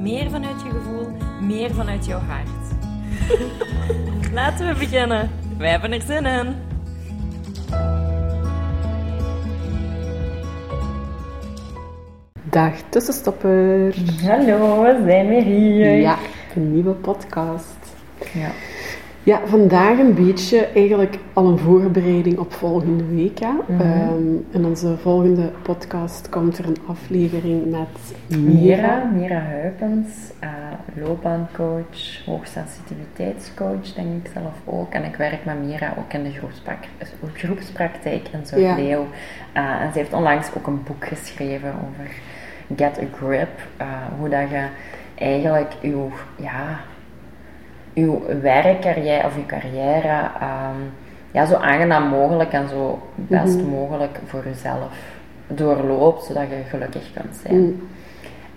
meer vanuit je gevoel, meer vanuit jouw hart. Laten we beginnen. Wij hebben er zin in. Dag tussenstopper. Hallo, we zijn weer hier. Ja, een nieuwe podcast. Ja. Ja, vandaag een beetje eigenlijk al een voorbereiding op volgende week. Hè. Mhm. Ehm, in onze volgende podcast komt er een aflevering met Mira, Mira Huipens, eh, loopbaancoach, hoogsensitiviteitscoach denk ik zelf ook. En ik werk met Mira ook in de groepsprak groepspraktijk in Zuid-Leeuw. Eh, en ze heeft onlangs ook een boek geschreven over Get a Grip. eh, hoe dat je eigenlijk je, ja, uw werkcarrière of je carrière ehm, ja, zo aangenaam mogelijk en zo best Mhm. mogelijk voor jezelf doorloopt, zodat je gelukkig kunt zijn. Mm,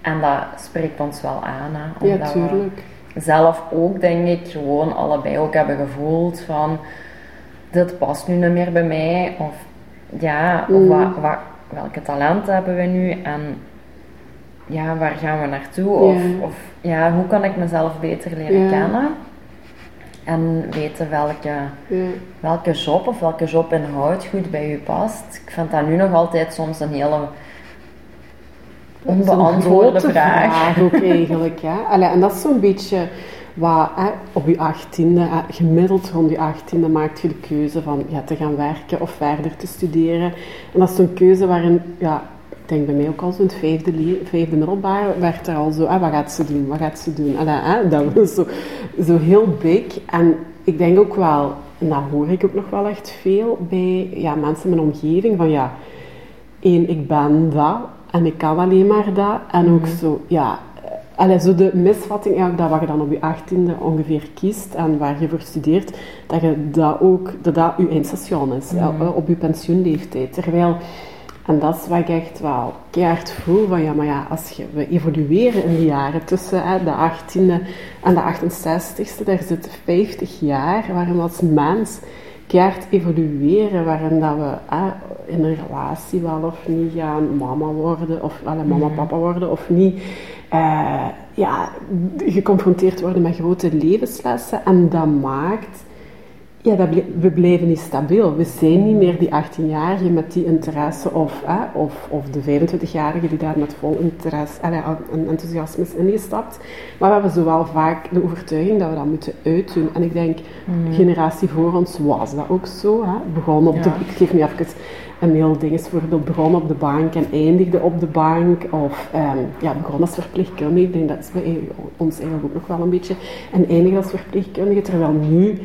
En dat spreekt ons wel aan, hè, Ja, omdat tuurlijk. we zelf ook, denk ik, gewoon allebei ook hebben gevoeld van dit past nu niet meer bij mij, of ja, of Mm. wat, wat, welke talenten hebben we nu en ja, waar gaan we naartoe? Of, Ja. of ja, hoe kan ik mezelf beter leren Ja. kennen? En weten welke, Ja. welke job of welke jobinhoud goed bij u past. Ik vind dat nu nog altijd soms een hele onbeantwoorde grote vraag. ook eigenlijk. Ja. Allee, en dat is zo'n beetje wat hè, op je achttiende, gemiddeld rond je achttiende, maakt je de keuze van ja, te gaan werken of verder te studeren. En dat is zo'n keuze waarin, ja, ik denk bij mij ook al zo'n vijfde, vijfde middelbaar, werd er al zo, hè, wat gaat ze doen, wat gaat ze doen? Allee, hè, dat was zo, zo heel big. En ik denk ook wel, en dat hoor ik ook nog wel echt veel bij ja, mensen in mijn omgeving, van ja, één, ik ben dat en ik kan alleen maar dat. En ook zo, ja, allee, zo de misvatting eigenlijk dat wat je dan op je achttiende ongeveer kiest en waar je voor studeert, dat je dat ook, dat dat je eindstation is, eh, op je pensioenleeftijd. Terwijl, en dat is wat ik echt wel keihard voel, van ja, maar ja, als je, we evolueren in die jaren tussen hè, de 18e en de 68e, daar zitten 50 jaar waarin we als mens keihard evolueren, waarin dat we hè, in een relatie wel of niet gaan mama worden, of alle mama papa worden, of niet eh, ja, geconfronteerd worden met grote levenslessen. En dat maakt, ja, dat ble- we blijven niet stabiel. We zijn niet meer die 18-jarige met die interesse, of, hè, of, of de 25-jarige die daar met vol interesse en enthousiasme is ingestapt. Maar we hebben zowel vaak de overtuiging dat we dat moeten uitdoen. En ik denk, de generatie voor ons was dat ook zo. Hè? Begon op de, ik geef nu even een heel ding, is voorbeeld begon op de bank en eindigde op de bank. Of ehm, ja, begon als verpleegkundige, ik denk dat is bij ons eigenlijk ook nog wel een beetje. En eindigde als verpleegkundige, terwijl nu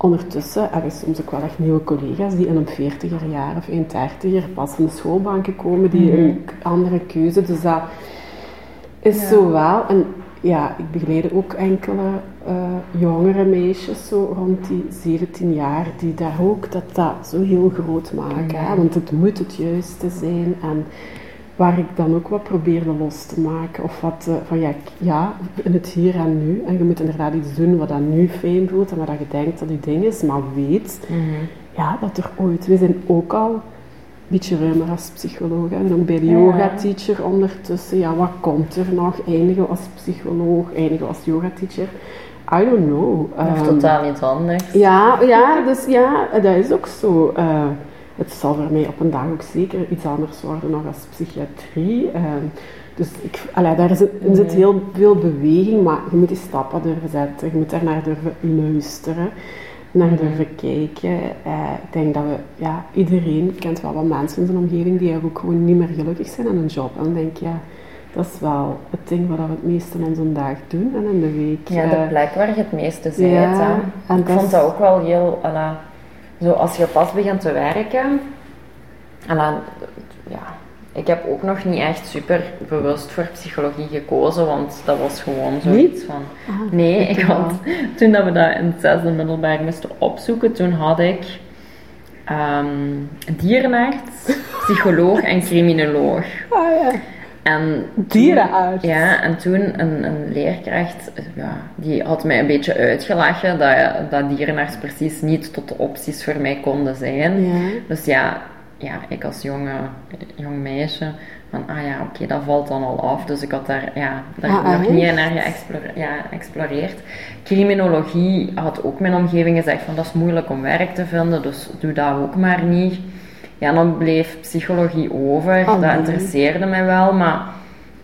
ondertussen hebben we soms ook wel echt nieuwe collega's die in een 40er jaar of een 30er pas van de schoolbanken komen, die een k- andere keuze. Dus dat is Ja. zo wel. En ja, ik begeleide ook enkele eh, jongere meisjes, zo rond die 17 jaar, die daar ook dat, dat zo heel groot maken. Hè? Want het moet het juiste zijn. En waar ik dan ook wat probeerde los te maken. Of wat eh, van ja, ja, in het hier en nu. En je moet inderdaad iets doen wat dat nu fijn voelt en wat dat je denkt dat je ding is. Maar weet ja, dat er ooit, we zijn ook al een beetje ruimer als psycholoog. En ook bij de yoga-teacher ondertussen. Ja, wat komt er nog? Eindigen als psycholoog, eindigen als yoga-teacher. I don't know. Of Ehm, totaal iets anders. ja, ja, dus ja, dat is ook zo. Eh, het zal voor mij op een dag ook zeker iets anders worden nog als psychiatrie. Eh, dus ik, allee, daar zit, er zit heel veel beweging, maar je moet die stappen durven zetten. Je moet daar naar durven luisteren, naar durven kijken. Eh, ik denk dat we, ja, iedereen kent wel wat mensen in zijn omgeving die ook gewoon niet meer gelukkig zijn aan een job. En dan denk ja, dat is wel het ding wat we het meest in onze dag doen en in de week. Ja, de eh, plek waar je het meeste bent. ja, en ik vond dat ook wel heel... ala, zo als je pas begint te werken... En dan, ja, ik heb ook nog niet echt super bewust voor psychologie gekozen, want dat was gewoon zoiets van... Ah, nee, ik had, toen dat we dat in het zesde middelbaar moesten opzoeken, toen had ik ehm dierenarts, psycholoog en criminoloog. Ah ja. En Dierenarts. Ja, en toen een, een leerkracht, ja, die had mij een beetje uitgelachen dat, dat dierenarts precies niet tot de opties voor mij konden zijn. Ja. Dus ja, ja, ik als jonge, jong meisje, van ah ja, oké, dat valt dan al af. Dus ik had daar, ja, daar Ah, nog echt? niet naar geëxplore- ja, geëxploreerd. Criminologie had ook mijn omgeving gezegd van dat is moeilijk om werk te vinden, dus doe dat ook maar niet. Ja, dan bleef psychologie over. Oh, dat nee. interesseerde mij wel, maar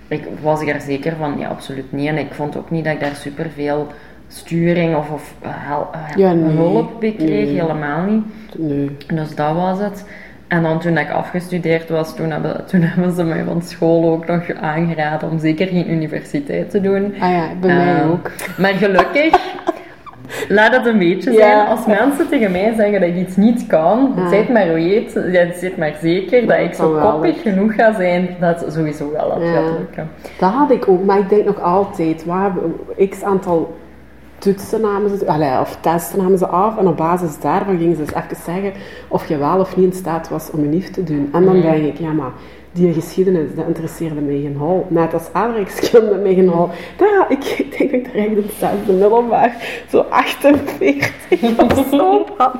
ik was er zeker van, ja, absoluut niet. En ik vond ook niet dat ik daar superveel sturing of, of hel- Ja, nee. hulp bij kreeg, Nee. helemaal niet. Nee. Dus dat was het. En dan toen ik afgestudeerd was, toen hebben, toen hebben ze mij van school ook nog aangeraden om zeker geen universiteit te doen. Ah ja, bij mij Eh, ook. Maar gelukkig, laat het een beetje Ja. zijn. Als mensen tegen mij zeggen dat ik iets niet kan, Ja. zeg maar weet, zeg maar zeker dat ik zo koppig genoeg ga zijn, dat sowieso wel dat gaat lukken. Dat had ik ook, maar ik denk nog altijd, waar x aantal toetsen namen ze, allee, of testen namen ze af en op basis daarvan gingen ze eens even zeggen of je wel of niet in staat was om een NIF te doen. En dan denk ik, ja maar, die geschiedenis, dat interesseerde mij geen hol. Net als aardrijkskunde mij geen hol. Daar, ik, ik denk dat ik daar echt in het zesde middelbaar zo 48 of zo had.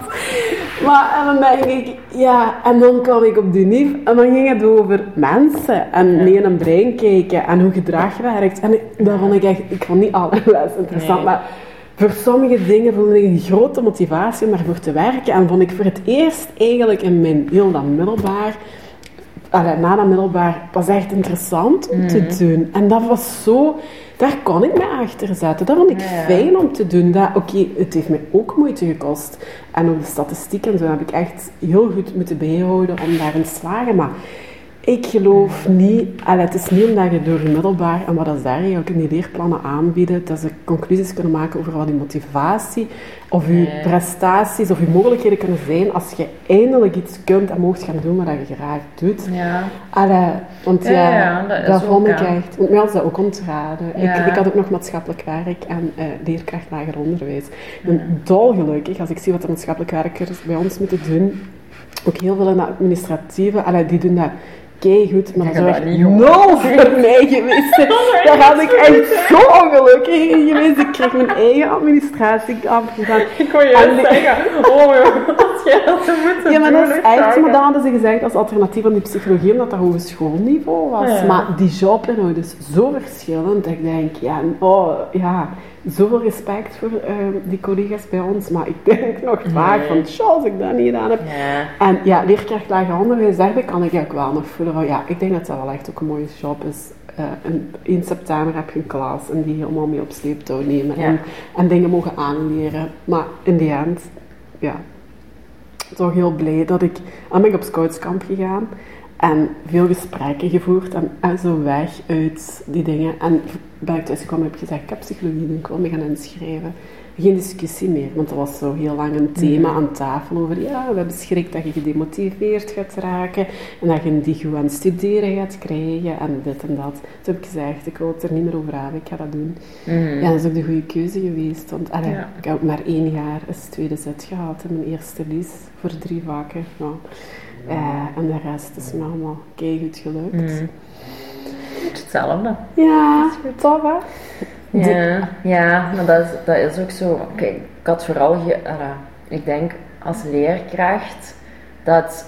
Maar en dan denk ik, ja, en dan kwam ik op de NIF en dan ging het over mensen en mee een brein kijken en hoe gedrag werkt. En ik- dat vond ik echt, ik vond niet alle les interessant, Nee. maar voor sommige dingen voelde ik een grote motivatie om daarvoor te werken. En vond ik voor het eerst eigenlijk in mijn heel dat middelbaar, allee, na dat middelbaar, was echt interessant om te Mhm. doen. En dat was zo, daar kon ik me achter zetten. Dat vond ik Ja, ja. fijn om te doen. Oké, het heeft me ook moeite gekost. En ook de statistiek en zo heb ik echt heel goed moeten bijhouden om daarin te slagen. Maar ik geloof niet, allee, het is niet omdat je door je middelbaar en wat ze daar eigenlijk in die leerplannen aanbieden, dat ze conclusies kunnen maken over wat je motivatie of je Nee. prestaties of je mogelijkheden kunnen zijn als je eindelijk iets kunt en mocht gaan doen wat je graag doet. Ja. Allee, want Ja, ja, ja, dat dat vond ook, ik echt. Mij was dat ook ontraden. Ja. Ik, ik had ook nog maatschappelijk werk en eh, leerkracht lager onderwijs. Ik ben dolgelukkig als ik zie wat de maatschappelijk werkers bij ons moeten doen. Ook heel veel in administratieve. Allee, die doen dat goed, maar dat is echt nul voor mij geweest. Daar had ik echt zo ongelukkig in geweest. Ik kreeg mijn eigen administratiekamp gedaan. Ik En juist die- zeggen, oh jij dat moeten Ja, maar dat is zou maar dat ze gezegd als alternatief aan die psychologie, omdat dat hogeschoolniveau was. Ja. Maar die jobinhoud is zo verschillend, dat ik denk, ja, oh, ja, zoveel respect voor eh, die collega's bij ons, maar ik denk nog vaak Nee. van, tja, als ik dat niet gedaan heb. Ja. En ja, leerkracht lager onderwijs, daarbij kan ik ook wel nog voelen van, ja, ik denk dat dat wel echt ook een mooie job is. Eh, in 1 september heb je een klas en die helemaal mee op sleeptouw nemen Ja. en, en dingen mogen aanleren. Maar in the end, ja, toch heel blij dat ik... Dan ben ik op scoutskamp gegaan en veel gesprekken gevoerd en, en zo weg uit die dingen. En ben ik en heb gezegd, ik heb psychologie ik wil me gaan inschrijven. Geen discussie meer, want er was zo heel lang een thema aan tafel over, ja, we hebben schrik dat je gedemotiveerd gaat raken en dat je niet goed aan het studeren gaat krijgen en dit en dat. Toen heb ik gezegd, ik wil het er niet meer over hebben, ik ga dat doen. Mhm. Ja, dat is ook de goede keuze geweest. Want allee, Ja. ik heb maar één jaar als tweede zet gehad in mijn eerste lies voor drie vakken. Ja. Eh, en de rest is me allemaal goed gelukt. Mhm. Hetzelfde. Ja, toch hè? Ja, ja maar dat is, dat is ook zo. Kijk, ik had vooral, ge, ik denk als leerkracht, dat,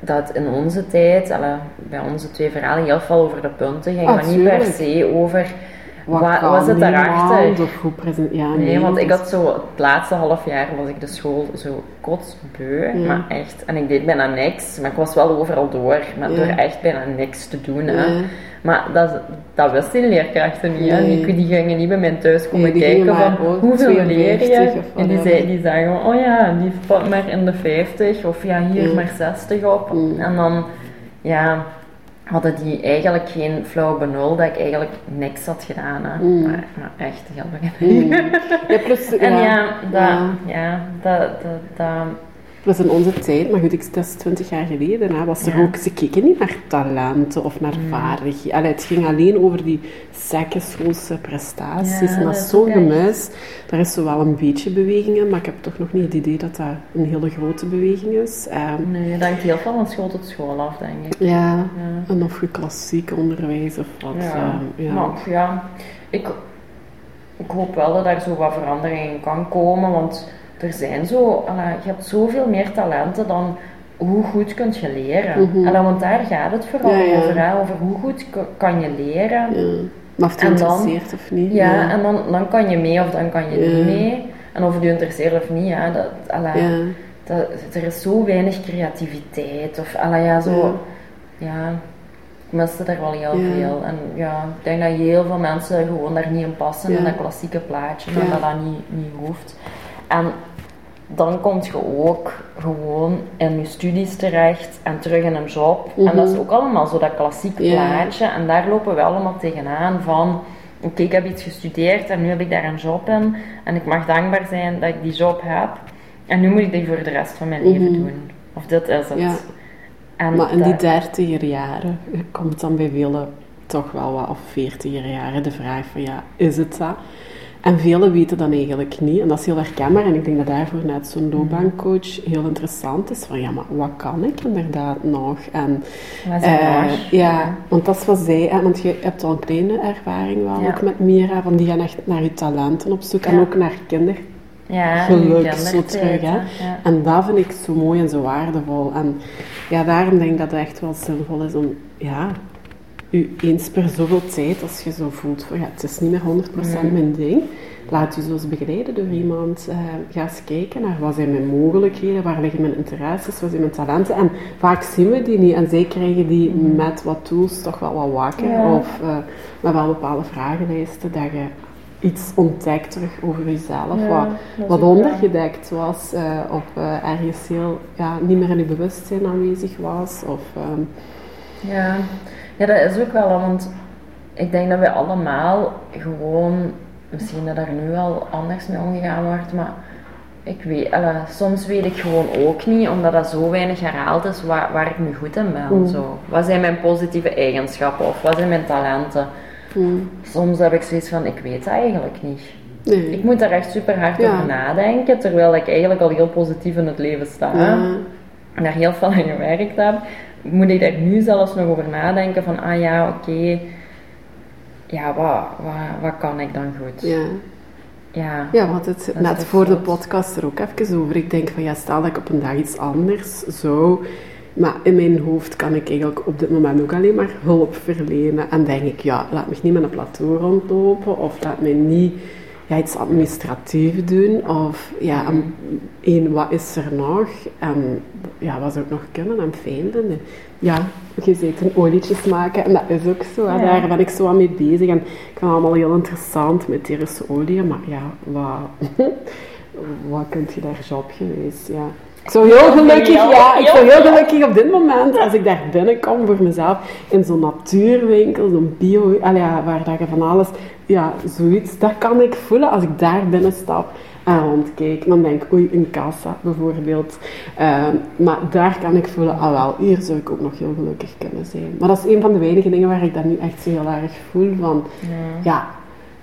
dat in onze tijd, bij onze twee verhalen, heel veel over de punten ging, maar niet per se over Wat wat zit daarachter. Of. Ja, nee, Nee, want ik had zo, het laatste half jaar was ik de school zo kotsbeu, Ja. maar echt, en ik deed bijna niks, maar ik was wel overal door, maar Ja. door echt bijna niks te doen. Hè. Maar dat, dat wisten die leerkrachten niet. Nee. Die, die gingen niet bij mij thuis komen Nee, kijken van hoeveel leer 52 je? En die, zei, die zagen oh ja, die valt maar in de 50 of ja, hier maar 60 op. En dan, ja, hadden die eigenlijk geen flauw benul dat ik eigenlijk niks had gedaan. Hè. Mm. Maar, maar echt, heel Mm. Ja, plus, en ja, dat, ja. ja. dat, dat, dat, was in onze tijd, maar goed, ik, dat is twintig jaar geleden, hè, was er Ja. ook, ze keken niet naar talenten of naar vaardigheden. Allee, het ging alleen over die schoolse prestaties. Ja, en dat dat is is zo ook echt- gemist. Daar is zo wel een beetje beweging in, maar ik heb toch nog niet het idee dat dat een hele grote beweging is. Ehm, Nee, dat hangt heel veel van school tot school af, denk ik. ja, Ja. en of je klassiek onderwijs of wat. Ja, ehm, ja, ik, ik hoop wel dat daar zo wat verandering in kan komen, want er zijn zo, je hebt zoveel meer talenten dan hoe goed kun je leren. Mhm. Allee, want daar gaat het vooral Ja, ja. over, hè, over hoe goed kan je leren. Ja. Maar of het dan- interesseert of niet. Ja, en dan, dan kan je mee of dan kan je niet mee. En of het je interesseert of niet, ja, dat, allee, Ja. dat, er is zo weinig creativiteit. Of, allee, ja, zo, ja, ik miste daar wel heel veel. En ja, ik denk dat heel veel mensen gewoon daar niet in passen, in dat klassieke plaatje, en dat dat niet, niet hoeft. En dan kom je ook gewoon in je studies terecht en terug in een job. En dat is ook allemaal zo dat klassieke Mhm. Plaatje. En daar lopen we allemaal tegenaan van... Oké, ik heb iets gestudeerd en nu heb ik daar een job in. En ik mag dankbaar zijn dat ik die job heb. En nu moet ik die voor de rest van mijn leven doen. Of dit is het. Mhm. Ja. En Maar in die dertiger jaren komt dan bij velen toch wel wat, of veertiger jaren, de vraag van ja, is het dat? En velen weten dan eigenlijk niet. En dat is heel herkenbaar. En ik denk dat daarvoor net zo'n loopbaancoach heel interessant is. Van ja, maar wat kan ik inderdaad nog? En, Wat is eh, nog? ja, want dat is wat zij... hè, Want je hebt al een kleine ervaring wel Ja. ook met Mira. Van die gaan echt naar je talenten op zoek. En ook naar kinder, ja, geluk zo terug. Hè? Ja. En dat vind ik zo mooi en zo waardevol. En ja, daarom denk ik dat het echt wel zinvol is om, ja, u eens per zoveel tijd, als je zo voelt van, ja, het is niet meer 100% mijn ding, laat u zo eens begeleiden door iemand. eh ga eens kijken naar wat zijn mijn mogelijkheden, waar liggen mijn interesses, wat zijn mijn talenten. En vaak zien we die niet en zij krijgen die met wat tools toch wel wat wakker. Ja. Of eh, met wel bepaalde vragenlijsten, dat je iets ontdekt terug over jezelf. Ja, wat, wat ondergedekt was, eh, of ergens heel, ja, niet meer in je bewustzijn aanwezig was. Of, ehm, Ja. Ja, dat is ook wel, want ik denk dat we allemaal gewoon, misschien dat er nu al anders mee omgegaan wordt, maar ik weet, soms weet ik gewoon ook niet, omdat dat zo weinig herhaald is, waar, waar ik nu goed in ben. Mm. Zo. Wat zijn mijn positieve eigenschappen of wat zijn mijn talenten? hmm, Soms heb ik zoiets van, ik weet dat eigenlijk niet. nee. Ik moet daar echt super hard Ja. over nadenken, terwijl ik eigenlijk al heel positief in het leven sta Ja. en daar heel veel aan gewerkt heb, moet ik daar nu zelfs nog over nadenken van, ah ja, oké, ja, wat, wat, wat kan ik dan goed? ja. Ja. Ja, want het net voor de podcast er ook even over. Ik denk van ja, stel dat ik op een dag iets anders zou. Maar in mijn hoofd kan ik eigenlijk op dit moment ook alleen maar hulp verlenen. En denk ik, ja, laat me niet met een plateau rondlopen. Of laat me niet ja, iets administratief doen. Of ja, en, één, wat is er nog? En ja, wat zou ik nog kunnen en vinden? Ja, een olietjes maken en dat is ook zo. Ja. Daar ben ik zo aan mee bezig. En ik vind het allemaal heel interessant met etherische olie. Maar ja, wat, wat kunt je daar zo op geweest? Ja. Ik zou heel gelukkig, ja, ik zou heel gelukkig op dit moment, als ik daar binnenkom voor mezelf, in zo'n natuurwinkel, zo'n bio, ja, waar dat je van alles, ja, zoiets, dat kan ik voelen als ik daar binnen stap en rondkijk. Dan denk ik, oei, een kassa bijvoorbeeld. Ehm, maar daar kan ik voelen, ah wel, hier zou ik ook nog heel gelukkig kunnen zijn. Maar dat is een van de weinige dingen waar ik dat nu echt zo heel erg voel van, ja,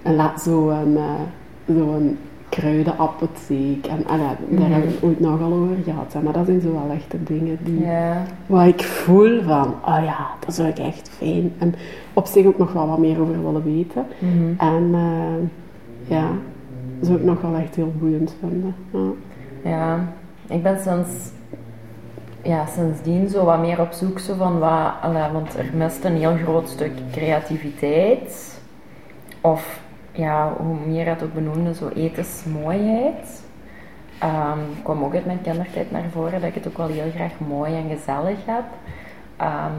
en laat zo'n eh, zo'n kruidenapotheek. En allee, daar hebben we het ooit nog al over gehad. Hè, maar dat zijn zo wel echt de dingen die, waar ik voel van, oh ja, dat zou ik echt fijn. En op zich ook nog wel wat meer over willen weten. Mhm. En eh, ja, dat zou ik nog wel echt heel boeiend vinden. Ja. Ja, ik ben sinds, ja, sindsdien zo wat meer op zoek zo van wat, want er mist een heel groot stuk creativiteit. Of ja, hoe meer het ook benoemde, zo ethisch mooiheid. Ehm kwam ook uit mijn kindertijd naar voren dat ik het ook wel heel graag mooi en gezellig heb. Ehm,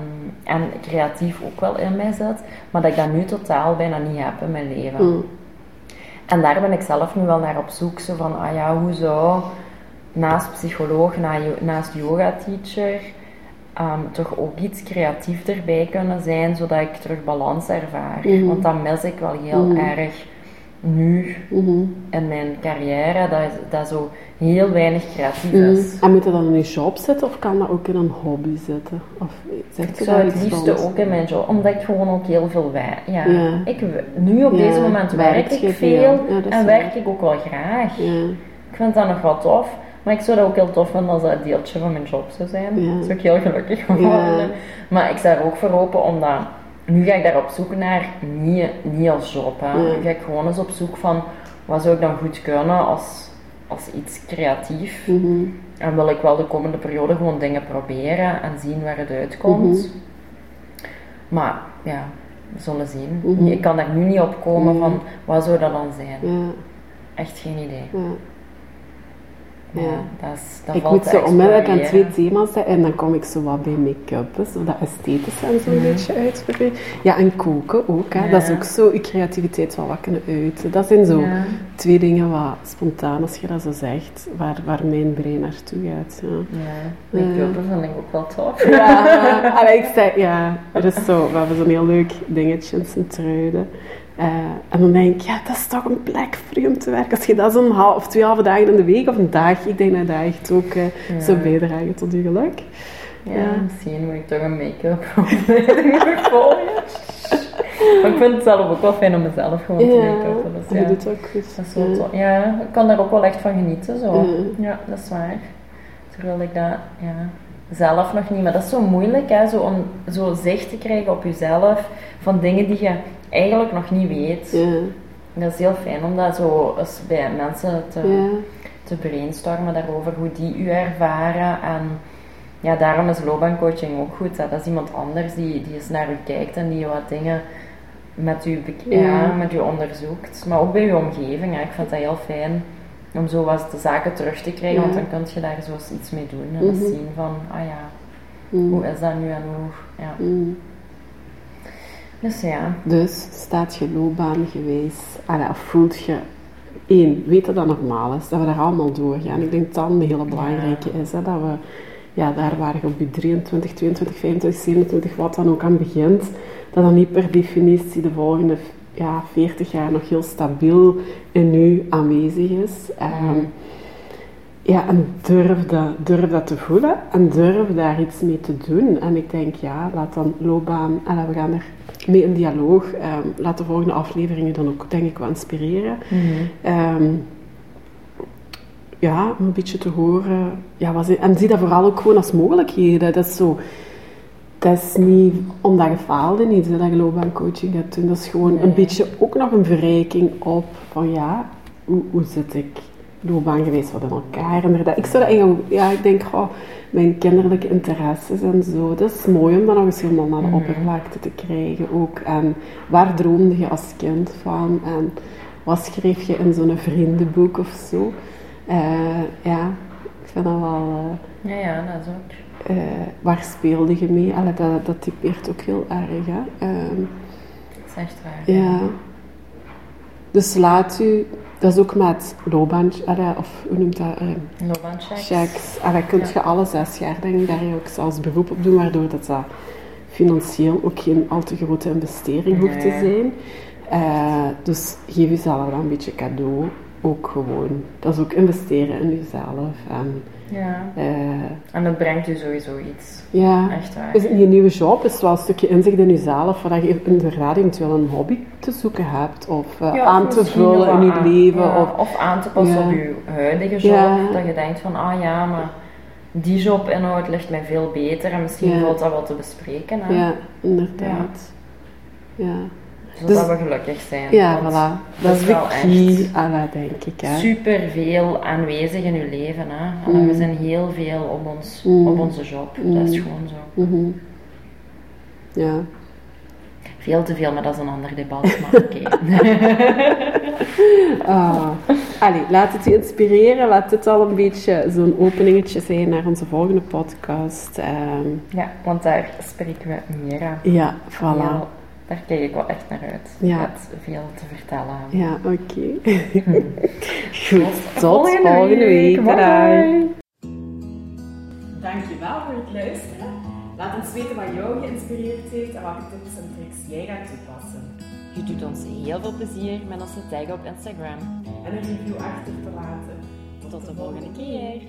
en creatief ook wel in mij zit, maar dat ik dat nu totaal bijna niet heb in mijn leven. Mm. En daar ben ik zelf nu wel naar op zoek. Zo van, ah ja, hoe zou naast psycholoog, na- naast yoga-teacher, ehm, toch ook iets creatief erbij kunnen zijn, zodat ik terug balans ervaar. Mhm. Want dat mis ik wel heel Mhm. erg. nu Mhm. in mijn carrière dat, dat zo heel weinig creatief Mhm. is. En moet je dat in je job zetten of kan dat ook in een hobby zitten? Of zegt Ik zou het liefste van? ook in mijn job, omdat ik gewoon ook heel veel werk. Ja, Ja. Ik, nu op Ja, deze moment werk ik veel. Ja, en werk ik ook wel graag. Ik vind dat nog wel tof, maar ik zou dat ook heel tof vinden als dat een deeltje van mijn job zou zijn. Ja. Daar zou ik heel gelukkig van worden. Maar ik sta er ook voor open, omdat nu ga ik daar op zoek naar, niet, niet als job. Hè. Nu ga ik gewoon eens op zoek van, wat zou ik dan goed kunnen als, als iets creatief. Mhm. En wil ik wel de komende periode gewoon dingen proberen en zien waar het uitkomt. Mhm. Maar ja, we zullen zien. Mhm. Ik kan daar nu niet op komen van wat zou dat dan zijn. Ja. Echt geen idee. Ja. Ja, Ja. dat, is, dat Ik moet zo onmiddellijk aan twee thema's zijn en dan kom ik zo wat bij make-up, zo dat esthetische en zo'n beetje uitproberen. Ja, en koken ook, hè. Ja. dat is ook zo, je creativiteit wel wat kunnen uiten. Dat zijn zo Ja. twee dingen wat spontaan, als je dat zo zegt, waar, waar mijn brein naartoe gaat. Ja. Ja, make-up vind ik ook wel tof. Ja, allee, ik zeg, ja, er is zo, we hebben zo'n heel leuk dingetje in Sint-Truiden. Eh, en dan denk ik, ja, dat is toch een plek voor je om te werken. Als je dat zo'n half of twee halve dagen in de week of een dag, ik denk dat dat echt ook Ja. zou bijdragen tot je geluk. Ja, Ja. misschien moet ik toch een make-up opleiding volgen. Maar ik vind het zelf ook wel fijn om mezelf gewoon te make-uppen. Dus ja. doet ook goed. Dat is wel Ja. tof. Ja, ik kan daar ook wel echt van genieten. Zo. Ja. Ja, dat is waar. Terwijl ik dat ja, zelf nog niet. Maar dat is zo moeilijk, hè, zo om zo zicht te krijgen op jezelf van dingen die je eigenlijk nog niet weet. Ja, Dat is heel fijn om dat zo eens bij mensen te, ja, te brainstormen daarover, hoe die u ervaren. En ja, daarom is loopbaancoaching ook goed. Hè. Dat is iemand anders die, die eens naar u kijkt en die wat dingen met u, ja, met u onderzoekt. Maar ook bij uw omgeving. Hè. Ik vind dat heel fijn om zo wat de zaken terug te krijgen, Ja. want dan kun je daar zo iets mee doen. En Mhm. zien van, ah ja, mm, hoe is dat nu en hoe... Ja. mm. Dus ja. Dus staat je loopbaan geweest, allee, of voelt je één, weet dat dat normaal is, dat we daar allemaal doorgaan. Ik denk dat dat een hele belangrijke is, hè, dat we ja, daar waar je op je 23, 22, 25, 27, wat dan ook aan begint, dat dat niet per definitie de volgende ja, 40 jaar nog heel stabiel in u aanwezig is. Ehm, ja, en durf dat, durf dat te voelen en durf daar iets mee te doen. En ik denk, ja, laat dan loopbaan, en we gaan er mee in dialoog. ehm, laat de volgende afleveringen dan ook, denk ik, wel inspireren. Ehm, ja, om een beetje te horen. Ja, en zie dat vooral ook gewoon als mogelijkheden. Dat is zo. Dat is niet omdat je iets hè, dat je loopbaancoaching gaat doen. Dat is gewoon een beetje ook nog een verrijking op van ja, hoe, hoe zit ik loopbaan geweest wat in elkaar. Inderdaad. Ik zou dat ja, ik denk, goh, mijn kinderlijke interesses en zo. Dat is mooi om dat nog eens helemaal naar de Mhm. oppervlakte te krijgen ook. En waar droomde je als kind van? En wat schreef je in zo'n vriendenboek of zo? Eh, ja, ik vind dat wel... eh, Ja, ja, dat is ook. Eh, waar speelde je mee? Allee, dat, dat typeert ook heel erg. Hè? Ehm, Dat is echt waar. ja. Dus laat u... Dat is ook met loopbaan... allee, Of hoe noemt dat? ehm, Loopbaanchecks. checks. En dan kun Ja. je alle zes jaar denk ik, daar je ook zelfs beroep op doen, waardoor dat, dat financieel ook geen al te grote investering hoeft te zijn. Eh, dus geef jezelf dan een beetje cadeau. Ook gewoon. Dat is ook investeren in jezelf. En, Ja. eh, En dat brengt u sowieso iets. ja, Echt waar. dus je nieuwe job is wel een stukje inzicht in jezelf, waar je inderdaad eventueel een hobby te zoeken hebt, of eh, Ja, aan of te vullen in je aan- leven. ja, Of, of aan te passen Ja. op je huidige job. Dat je denkt van, ah ja, maar die jobinhoud ligt mij veel beter en misschien valt dat wel te bespreken. Hè? ja, inderdaad. Ja. Zodat Dus- we gelukkig zijn. Ja, voilà. dat is wel key, echt dat denk ik. Hè. super veel aanwezig in uw leven. Hè? Mm. We zijn heel veel op, ons, Mm. op onze job. Dat is Mm. gewoon zo. Mhm. Ja. Veel te veel, maar dat is een ander debat. Maar oké. Ah. Allee, laat het je inspireren. Laat dit al een beetje zo'n openingetje zijn naar onze volgende podcast. Ehm, ja, want daar spreken we meer aan. ja, voilà. Daar kijk ik wel echt naar uit. Ja. Met veel te vertellen. Ja, oké. Goed, tot Volgende volgende, week. week. Bye. Dankjewel voor het luisteren. Laat ons weten wat jou geïnspireerd heeft en welke tips en tricks jij gaat toepassen. Je doet ons heel veel plezier met onze tag op Instagram. En een review achter te laten. Tot de volgende keer.